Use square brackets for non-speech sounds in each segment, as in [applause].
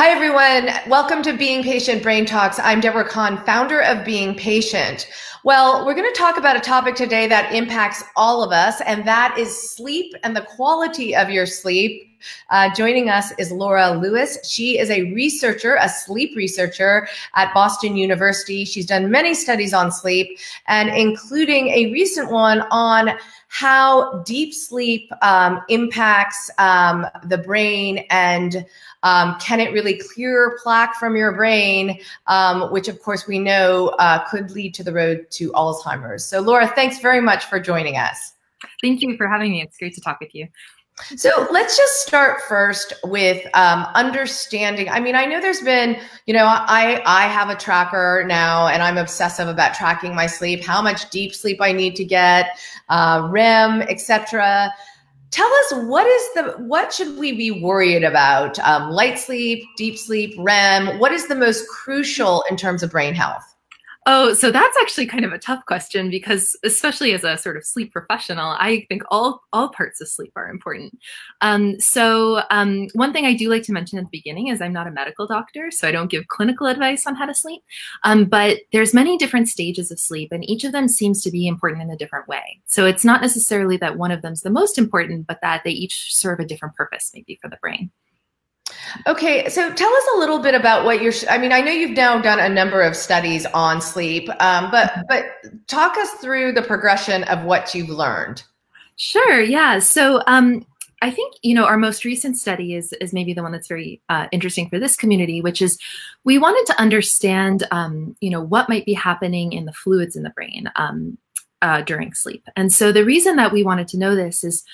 Hi, everyone. Welcome to Being Patient Brain Talks. I'm Deborah Kan, founder of Being Patient. Well, we're going to talk about a topic today that impacts all of us, and that is sleep and the quality of your sleep. Uh, joining us is Laura Lewis. She is a researcher, a sleep researcher at Boston University. She's done many studies on sleep, and including a recent one on how deep sleep um, impacts um, the brain and um, can it really clear plaque from your brain, um, which of course we know uh, could lead to the road to Alzheimer's. So, Laura, thanks very much for joining us. Thank you for having me. It's great to talk with you. So let's just start first with um, understanding. I mean, I know there's been, you know, I I have a tracker now, and I'm obsessive about tracking my sleep, how much deep sleep I need to get, uh, REM, etc tell us what is the what should we be worried about um, light sleep deep sleep rem what is the most crucial in terms of brain health Oh, so that's actually kind of a tough question because, especially as a sort of sleep professional, I think all all parts of sleep are important. Um, so um, one thing I do like to mention at the beginning is I'm not a medical doctor, so I don't give clinical advice on how to sleep. Um, but there's many different stages of sleep, and each of them seems to be important in a different way. So it's not necessarily that one of them's the most important, but that they each serve a different purpose, maybe for the brain. Okay, so tell us a little bit about what you're. I mean, I know you've now done a number of studies on sleep, um, but mm-hmm. but talk us through the progression of what you've learned. Sure. Yeah. So um, I think you know our most recent study is is maybe the one that's very uh, interesting for this community, which is we wanted to understand um, you know what might be happening in the fluids in the brain um, uh, during sleep, and so the reason that we wanted to know this is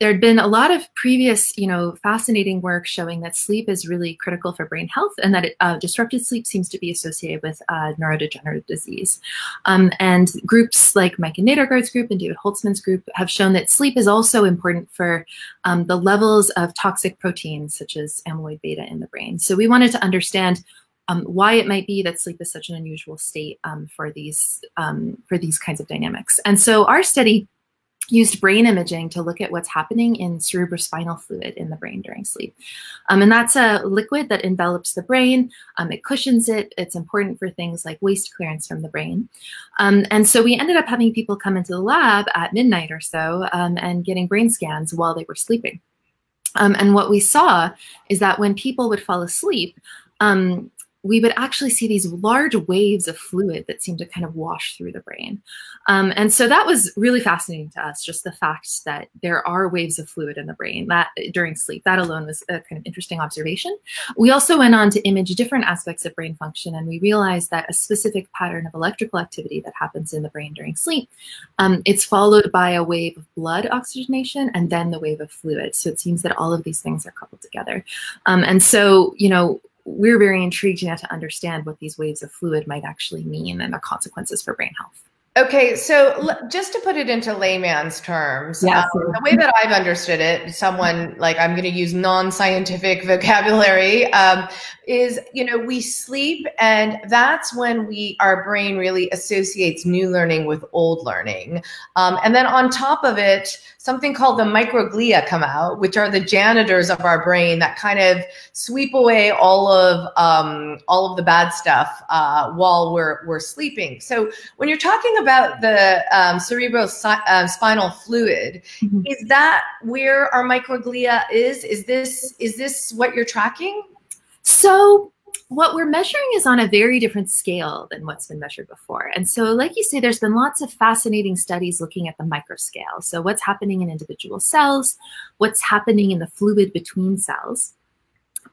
there had been a lot of previous, you know, fascinating work showing that sleep is really critical for brain health and that it, uh, disrupted sleep seems to be associated with uh, neurodegenerative disease. Um, and groups like Maiken Nedergaard's group and David Holtzman's group have shown that sleep is also important for um, the levels of toxic proteins such as amyloid beta in the brain. So we wanted to understand um, why it might be that sleep is such an unusual state um, for these um, for these kinds of dynamics. And so our study used brain imaging to look at what's happening in cerebrospinal fluid in the brain during sleep. Um, and that's a liquid that envelops the brain. Um, it cushions it. It's important for things like waste clearance from the brain. Um, and so we ended up having people come into the lab at midnight or so um, and getting brain scans while they were sleeping. Um, and what we saw is that when people would fall asleep, um, we would actually see these large waves of fluid that seemed to kind of wash through the brain. Um, and so that was really fascinating to us, just the fact that there are waves of fluid in the brain that during sleep. That alone was a kind of interesting observation. We also went on to image different aspects of brain function, and we realized that a specific pattern of electrical activity that happens in the brain during sleep, um, it's followed by a wave of blood oxygenation and then the wave of fluid. So it seems that all of these things are coupled together. Um, and so, you know, we're very intrigued now to understand what these waves of fluid might actually mean and their consequences for brain health. Okay, so just to put it into layman's terms, um, the way that I've understood it, someone like I'm going to use non-scientific [laughs] vocabulary, um, is you know we sleep, and that's when we our brain really associates new learning with old learning, um, and then on top of it, something called the microglia come out, which are the janitors of our brain that kind of sweep away all of um, all of the bad stuff uh, while we're we're sleeping. So when you're talking about the um, cerebrospinal uh, fluid, mm-hmm. is that where our microglia is? Is this is this what you're tracking? So what we're measuring is on a very different scale than what's been measured before. And so, like you say, there's been lots of fascinating studies looking at the microscale. So, what's happening in individual cells, what's happening in the fluid between cells.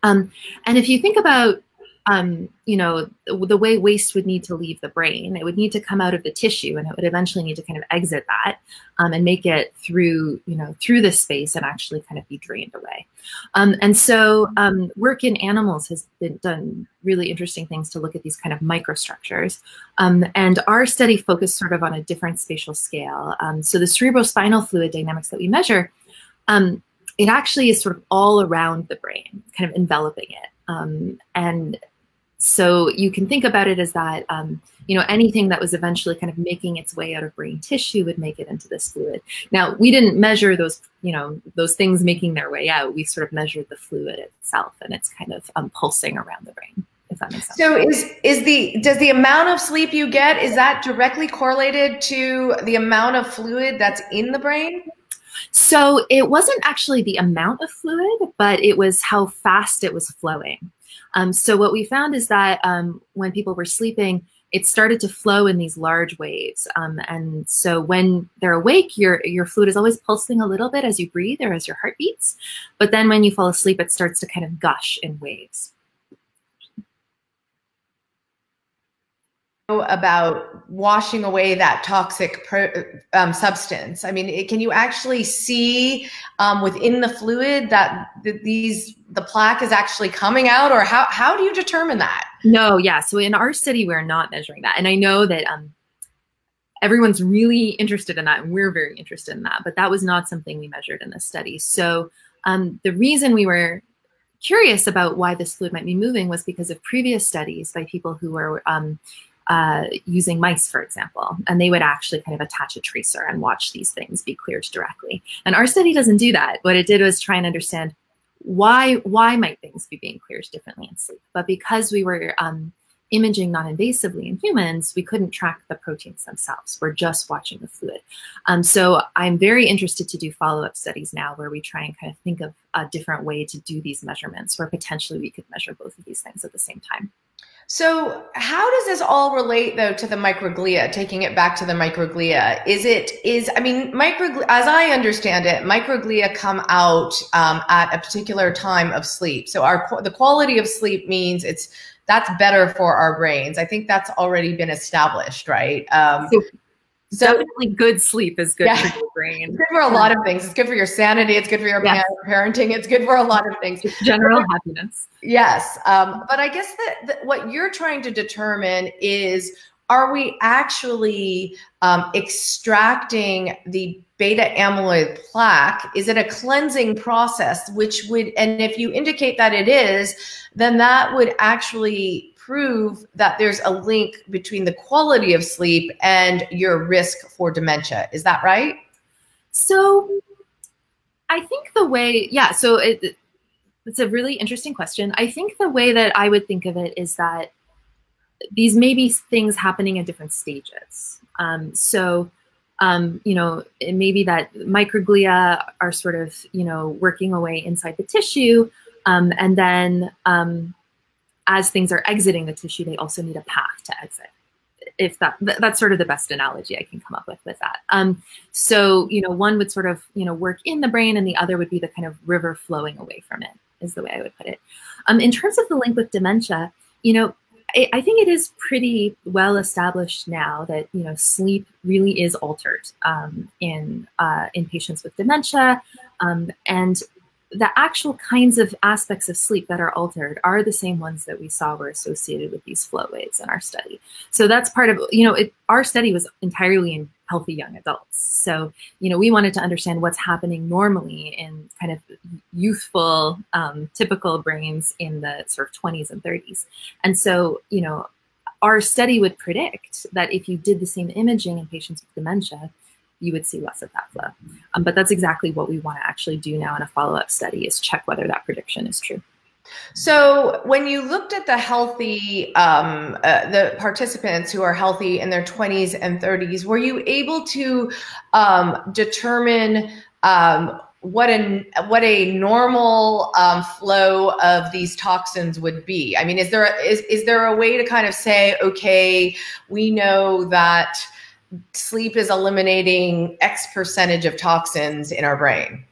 Um, and if you think about um, you know, the, way waste would need to leave the brain. It would need to come out of the tissue, and it would eventually need to kind of exit that um, and make it through, you know, through the space and actually kind of be drained away. Um, and so, um, work in animals has been done really interesting things to look at these kind of microstructures. Um, and our study focused sort of on a different spatial scale. Um, so the cerebrospinal fluid dynamics that we measure. it actually is sort of all around the brain, kind of enveloping it. Um, and so you can think about it as that, um, you know, anything that was eventually kind of making its way out of brain tissue would make it into this fluid. Now, we didn't measure those, you know, those things making their way out. We sort of measured the fluid itself, and it's kind of um, pulsing around the brain. If that makes sense. So is is the does the amount of sleep you get is that directly correlated to the amount of fluid that's in the brain? So it wasn't actually the amount of fluid, but it was how fast it was flowing. Um, so what we found is that um, when people were sleeping, it started to flow in these large waves. Um, and so when they're awake, your, your fluid is always pulsing a little bit as you breathe or as your heart beats. But then when you fall asleep, it starts to kind of gush in waves. About washing away that toxic um, substance? I mean, it, can you actually see um, within the fluid that the, these the plaque is actually coming out, or how how do you determine that? No, yeah. So in our study, we're not measuring that, and I know that um, everyone's really interested in that, and we're very interested in that, but that was not something we measured in this study. So um, the reason we were curious about why this fluid might be moving was because of previous studies by people who were um, uh, using mice, for example, and they would actually kind of attach a tracer and watch these things be cleared directly. And our study doesn't do that. What it did was try and understand why why might things be being cleared differently in sleep. But because we were um, imaging non-invasively in humans, we couldn't track the proteins themselves. We're just watching the fluid. Um, so I'm very interested to do follow-up studies now where we try and kind of think of a different way to do these measurements where potentially we could measure both of these things at the same time. So, how does this all relate though to the microglia? Taking it back to the microglia, is it is I mean, microglia, as I understand it, microglia come out um, at a particular time of sleep. So, our the quality of sleep means it's that's better for our brains. I think that's already been established, right? Um, so so, Definitely good sleep is good yeah, for your brain. It's good for a lot of things. It's good for your sanity. It's good for your yes. parenting. It's good for a lot of things. General happiness. Yes. Um, but I guess that, that, what you're trying to determine is are we actually um, extracting the beta amyloid plaque? Is it a cleansing process? Which would, and if you indicate that it is, then that would actually prove that there's a link between the quality of sleep and your risk for dementia. Is that right? So I think the way, yeah, so it, it's a really interesting question. I think the way that I would think of it is that these may be things happening at different stages. Um, so, um, you know, it may be that microglia are sort of, you know, working away inside the tissue. Um, and then um, as things are exiting the tissue, they also need a path to exit. If that that's sort of the best analogy I can come up with with that. Um, so you know, one would sort of you know work in the brain, and the other would be the kind of river flowing away from it. Is the way I would put it. Um, in terms of the link with dementia, you know, I, I think it is pretty well established now that you know sleep really is altered um, in uh, in patients with dementia, um, and the actual kinds of aspects of sleep that are altered are the same ones that we saw were associated with these flow waves in our study. So that's part of, you know, it, our study was entirely in healthy young adults. So, you know, we wanted to understand what's happening normally in kind of youthful, um, typical brains in the sort of 20s and 30s. And so, you know, our study would predict that if you did the same imaging in patients with dementia, you would see less of that flow. Um, but that's exactly what we want to actually do now in a follow-up study is check whether that prediction is true. So, when you looked at the healthy, um, uh, the participants who are healthy in their 20s and 30s, were you able to um, determine um, what a what a normal um, flow of these toxins would be? I mean, is there a, is is there a way to kind of say, okay, we know that sleep is eliminating X percentage of toxins in our brain?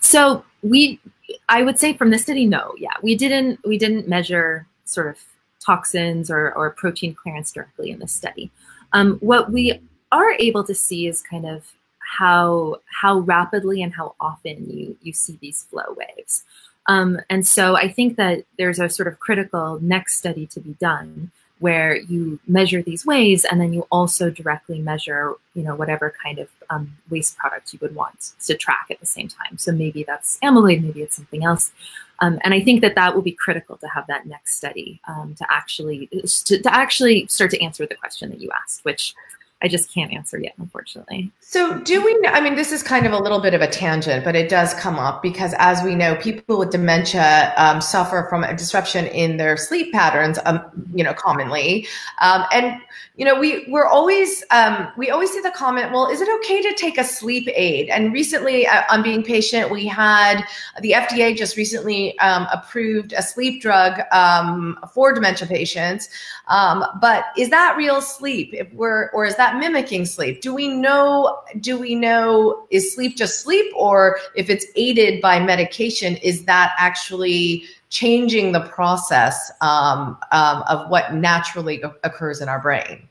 So we, I would say from the study, no, yeah, we didn't, we didn't measure sort of toxins or, or protein clearance directly in this study. Um, what we are able to see is kind of how how rapidly and how often you you see these flow waves. Um, and so I think that there's a sort of critical next study to be done where you measure these ways and then you also directly measure you know whatever kind of um, waste product you would want to track at the same time. So maybe that's amyloid, maybe it's something else. Um, and I think that that will be critical to have that next study um, to actually to, to actually start to answer the question that you asked, which I just can't answer yet, unfortunately. So, do we know? I mean, this is kind of a little bit of a tangent, but it does come up because, as we know, people with dementia um, suffer from a disruption in their sleep patterns, um, you know, commonly. Um, and you know, we we're always um, we always see the comment, well, is it okay to take a sleep aid? And recently, uh, on being patient, we had the FDA just recently um, approved a sleep drug um, for dementia patients. But is that real sleep? If we're or is that mimicking sleep? Do we know? Do we know is sleep just sleep, or if it's aided by medication, is that actually changing the process um, um, of what naturally occurs in our brain?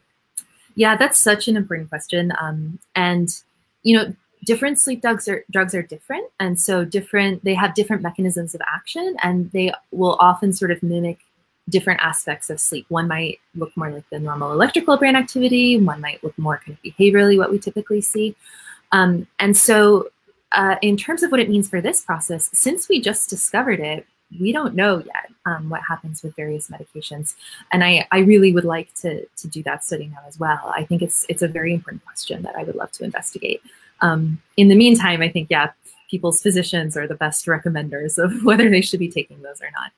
Yeah, that's such an important question. Um, and you know, different sleep drugs are drugs are different, and so different. They have different mechanisms of action, and they will often sort of mimic different aspects of sleep. One might look more like the normal electrical brain activity. One might look more kind of behaviorally what we typically see. Um, and so, uh, in terms of what it means for this process, since we just discovered it, we don't know yet um, what happens with various medications. And I, I really would like to, to do that study now as well. I think it's, it's a very important question that I would love to investigate. Um, in the meantime, I think, yeah, people's physicians are the best recommenders of [laughs] whether they should be taking those or not.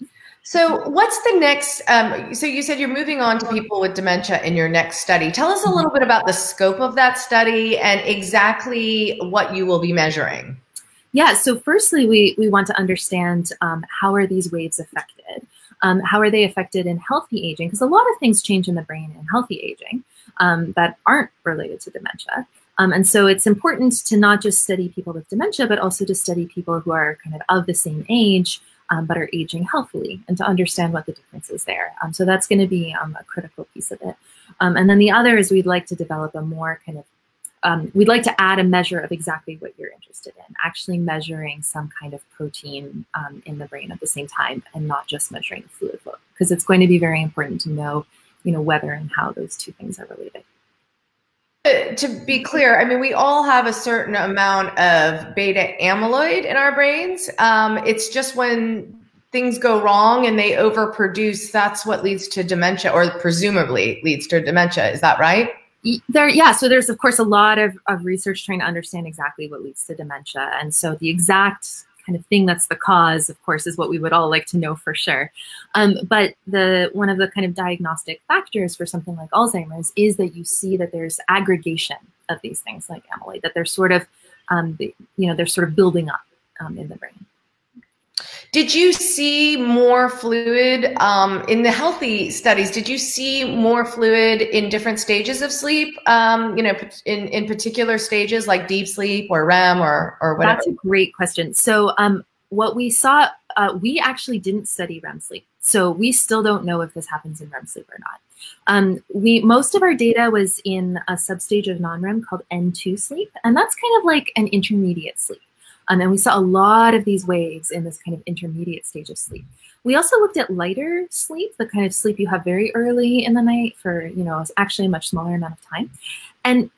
So, what's the next? Um, so, you said you're moving on to people with dementia in your next study. Tell us a little bit about the scope of that study and exactly what you will be measuring. Yeah, so firstly, we, we want to understand um, how are these waves affected? Um, how are they affected in healthy aging? Because a lot of things change in the brain in healthy aging um, that aren't related to dementia. Um, and so it's important to not just study people with dementia, but also to study people who are kind of of the same age, um, but are aging healthily and to understand what the difference is there. Um, so that's going to be um, a critical piece of it. Um, and then the other is we'd like to develop a more kind of um, we'd like to add a measure of exactly what you're interested in, actually measuring some kind of protein um, in the brain at the same time and not just measuring fluid flow, because it's going to be very important to know, you know, whether and how those two things are related. To be clear, I mean, we all have a certain amount of beta amyloid in our brains. Um, it's just when things go wrong and they overproduce, that's what leads to dementia, or presumably leads to dementia. Is that right? there yeah so there's of course a lot of, of research trying to understand exactly what leads to dementia and so the exact kind of thing that's the cause of course is what we would all like to know for sure. Um, but the one of the kind of diagnostic factors for something like alzheimer's is that you see that there's aggregation of these things like amyloid that they're sort of um, you know they're sort of building up um, in the brain did you see more fluid um, in the healthy studies? Did you see more fluid in different stages of sleep? Um, you know, in in particular stages like deep sleep or REM or or whatever. That's a great question. So, um, what we saw, uh, we actually didn't study REM sleep, so we still don't know if this happens in REM sleep or not. Um, we most of our data was in a substage of non-REM called N2 sleep, and that's kind of like an intermediate sleep. Um, and we saw a lot of these waves in this kind of intermediate stage of sleep. We also looked at lighter sleep, the kind of sleep you have very early in the night for, you know, actually a much smaller amount of time. And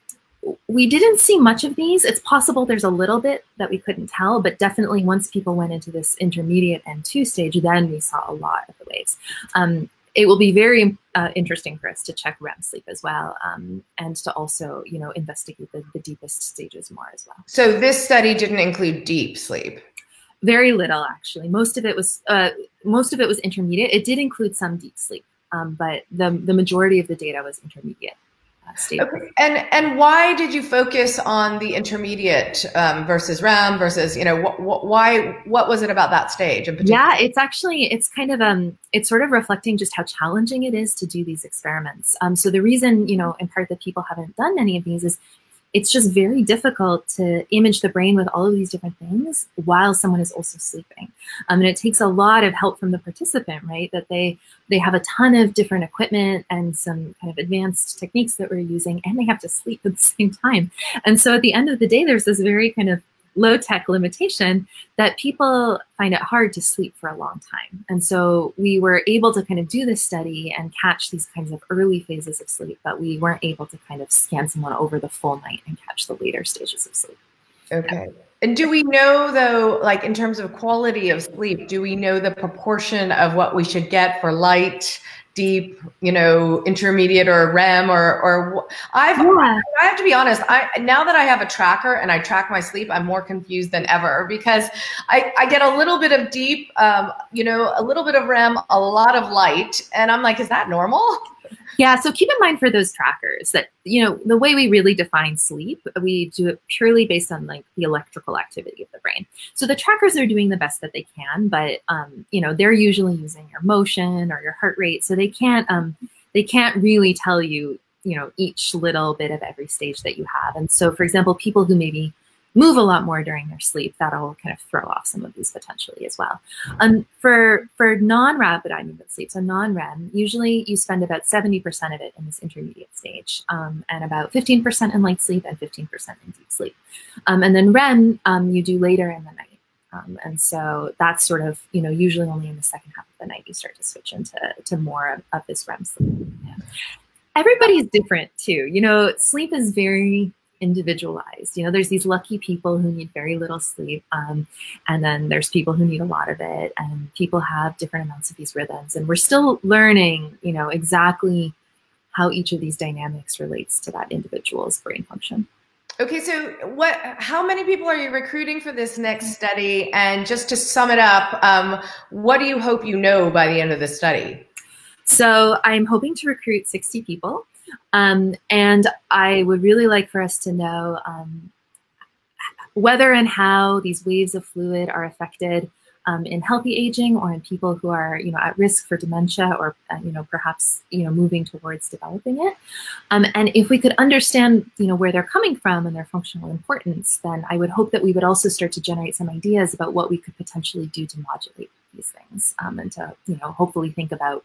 we didn't see much of these. It's possible there's a little bit that we couldn't tell, but definitely once people went into this intermediate N2 stage, then we saw a lot of the waves. Um, it will be very uh, interesting for us to check REM sleep as well, um, and to also, you know, investigate the, the deepest stages more as well. So this study didn't include deep sleep. Very little, actually. Most of it was uh, most of it was intermediate. It did include some deep sleep, um, but the the majority of the data was intermediate. Okay. And and why did you focus on the intermediate um, versus REM versus you know wh- wh- why what was it about that stage? In? Yeah, it's actually it's kind of um it's sort of reflecting just how challenging it is to do these experiments. Um, so the reason you know in part that people haven't done any of these is it's just very difficult to image the brain with all of these different things while someone is also sleeping. Um, and it takes a lot of help from the participant, right? That they they have a ton of different equipment and some kind of advanced techniques that we're using, and they have to sleep at the [laughs] same time. And so at the end of the day, there's this very kind of low tech limitation that people find it hard to sleep for a long time. And so we were able to kind of do this study and catch these kinds of early phases of sleep, but we weren't able to kind of scan someone over the full night and catch the later stages of sleep. Okay. Yeah. And do we know though, like in terms of quality of sleep, do we know the proportion of what we should get for light, deep, you know, intermediate or REM or or I've yeah. I have to be honest, I now that I have a tracker and I track my sleep, I'm more confused than ever because I, I get a little bit of deep, um, you know, a little bit of REM, a lot of light, and I'm like, is that normal? [laughs] Yeah, so keep in mind for those trackers that, you know, the way we really define sleep, we do it purely based on like the electrical activity of the brain. So the trackers are doing the best that they can, but, um, you know, they're usually using your motion or your heart rate. So they can't, um, they can't really tell you, you know, each little bit of every stage that you have. And so, for example, people who maybe move a lot more during their sleep, that'll kind of throw off some of these potentially as well. Um, for for non-rapid eye movement sleep, so non-REM, usually you spend about 70% of it in this intermediate stage, um, and about 15% in light sleep and 15% in deep sleep. Um, and then REM, um, you do later in the night. Um, and so that's sort of, you know, usually only in the second half of the night you start to switch into to more of, of this REM sleep. Yeah. Everybody's different too. You know, sleep is very individualized. You know, there's these lucky people who need very little sleep, um, and then there's people who need a lot of it, and people have different amounts of these rhythms. And we're still learning, you know, exactly how each of these dynamics relates to that individual's brain function. Okay, so what? How many people are you recruiting for this next study? And just to sum it up, um, what do you hope you know by the end of the study? So I'm hoping to recruit 60 people. Um, and I would really like for us to know um, whether and how these waves of fluid are affected um, in healthy aging or in people who are, you know, at risk for dementia or, uh, you know, perhaps, you know, moving towards developing it. Um, and if we could understand, you know, where they're coming from and their functional importance, then I would hope that we would also start to generate some ideas about what we could potentially do to modulate these things um, and to, you know, hopefully think about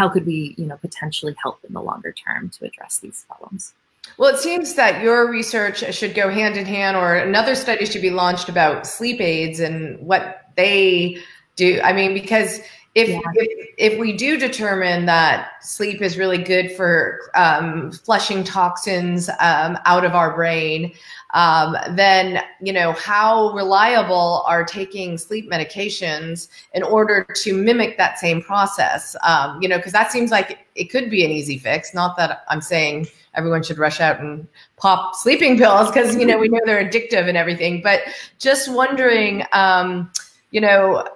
how could we, you know, potentially help in the longer term to address these problems? Well, it seems that your research should go hand in hand, or another study should be launched about sleep aids and what they do. I mean, because if, yeah. if, if we do determine that sleep is really good for um, flushing toxins um, out of our brain, um, then you know how reliable are taking sleep medications in order to mimic that same process. Um, you know, because that seems like it could be an easy fix. Not that I'm saying everyone should rush out and pop sleeping [laughs] pills because you know we know they're addictive and everything. But just wondering, um, you know,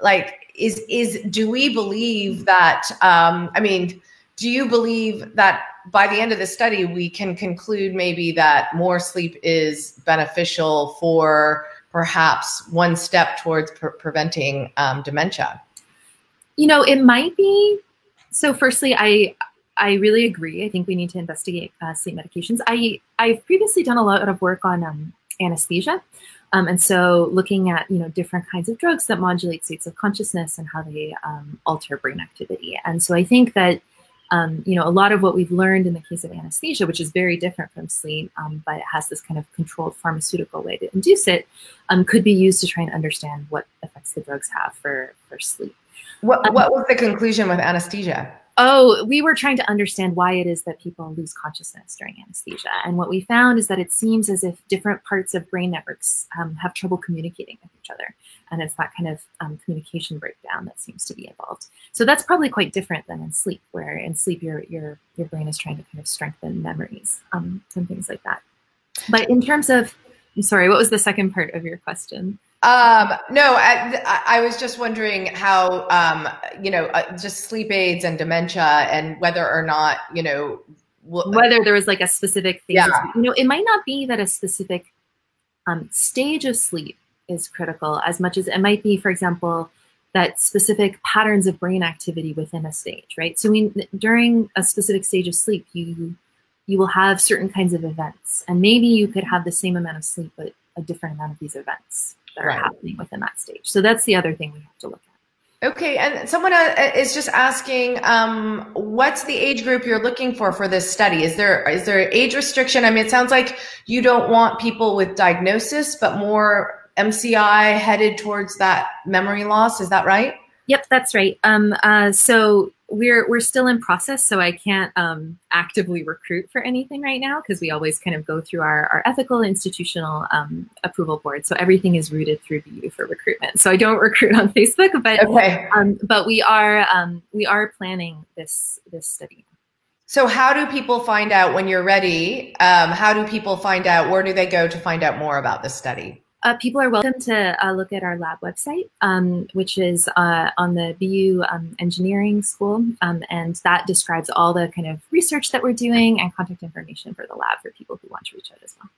like is is do we believe that um, i mean do you believe that by the end of the study we can conclude maybe that more sleep is beneficial for perhaps one step towards pre- preventing um, dementia? You know it might be so firstly i i really agree. I think we need to investigate uh, sleep medications. I i've previously done a lot of work on um, anesthesia um, and so looking at, you know, different kinds of drugs that modulate states of consciousness and how they um, alter brain activity. And so I think that, um, you know, a lot of what we've learned in the case of anesthesia, which is very different from sleep, um, but it has this kind of controlled pharmaceutical way to induce it, um, could be used to try and understand what effects the drugs have for, for sleep. What, um, what was the conclusion with anesthesia? Oh, we were trying to understand why it is that people lose consciousness during anesthesia. And what we found is that it seems as if different parts of brain networks um, have trouble communicating with each other. And it's that kind of um, communication breakdown that seems to be involved. So that's probably quite different than in sleep, where in sleep your, your, your brain is trying to kind of strengthen memories um, and things like that. But in terms of, I'm sorry, what was the second part of your question? Um, no, I, I, was just wondering how, um, you know, uh, just sleep aids and dementia and whether or not, you know, whether there was like a specific phase. Yeah. you know, it might not be that a specific um, stage of sleep is critical as much as it might be, for example, that specific patterns of brain activity within a stage, right? So we, during a specific stage of sleep, you you will have certain kinds of events, and maybe you could have the same amount of sleep, but a different amount of these events that right. are happening within that stage. So that's the other thing we have to look at. Okay, and someone uh, is just asking, um, what's the age group you're looking for for this study? Is there is there age restriction? I mean, it sounds like you don't want people with diagnosis, but more MCI headed towards that memory loss. Is that right? Yep, that's right. Um, uh, so we're we're still in process, so I can't um, actively recruit for anything right now because we always kind of go through our, our ethical institutional um, approval board. So everything is routed through BU for recruitment. So I don't [laughs] recruit on Facebook, but okay. um, but we are um, we are planning this this study. So how do people find out when you're ready? Um, how do people find out? Where do they go to find out more about this study? Uh, people are welcome to uh, look at our lab website, um, which is uh, on the BU um, Engineering School, um, and that describes all the kind of research that we're doing and contact information for the lab for people who want to reach out as well.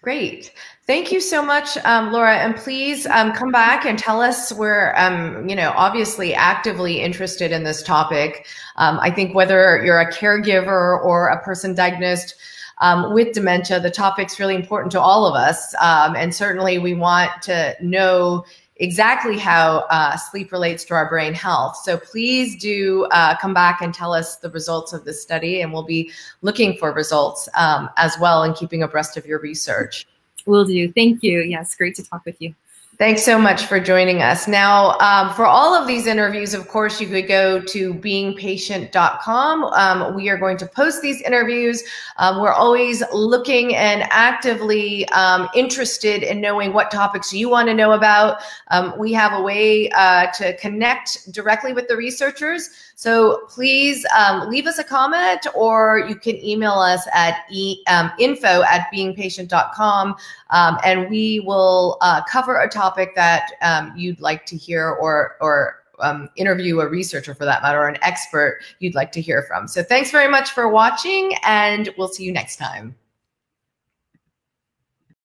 Great. Thank you so much, um, Laura. And please um, come back and tell us we're, um, you know, obviously actively interested in this topic. Um, I think whether you're a caregiver or a person diagnosed um, with dementia, the topic's really important to all of us. Um, and certainly we want to know exactly how uh, sleep relates to our brain health. So please do uh, come back and tell us the results of this study, and we'll be looking for results um, as well and keeping abreast of your research. Will do. Thank you. Yes, great to talk with you. Thanks so much for joining us. Now, um, for all of these interviews, of course, you could go to beingpatient.com. Um, we are going to post these interviews. Um, we're always looking and actively um, interested in knowing what topics you want to know about. Um, we have a way uh, to connect directly with the researchers. So please um, leave us a comment or you can email us at e, info at beingpatient.com and we will uh, cover a topic that um, you'd like to hear or or um, interview a researcher for that matter or an expert you'd like to hear from. So thanks very much for watching and we'll see you next time.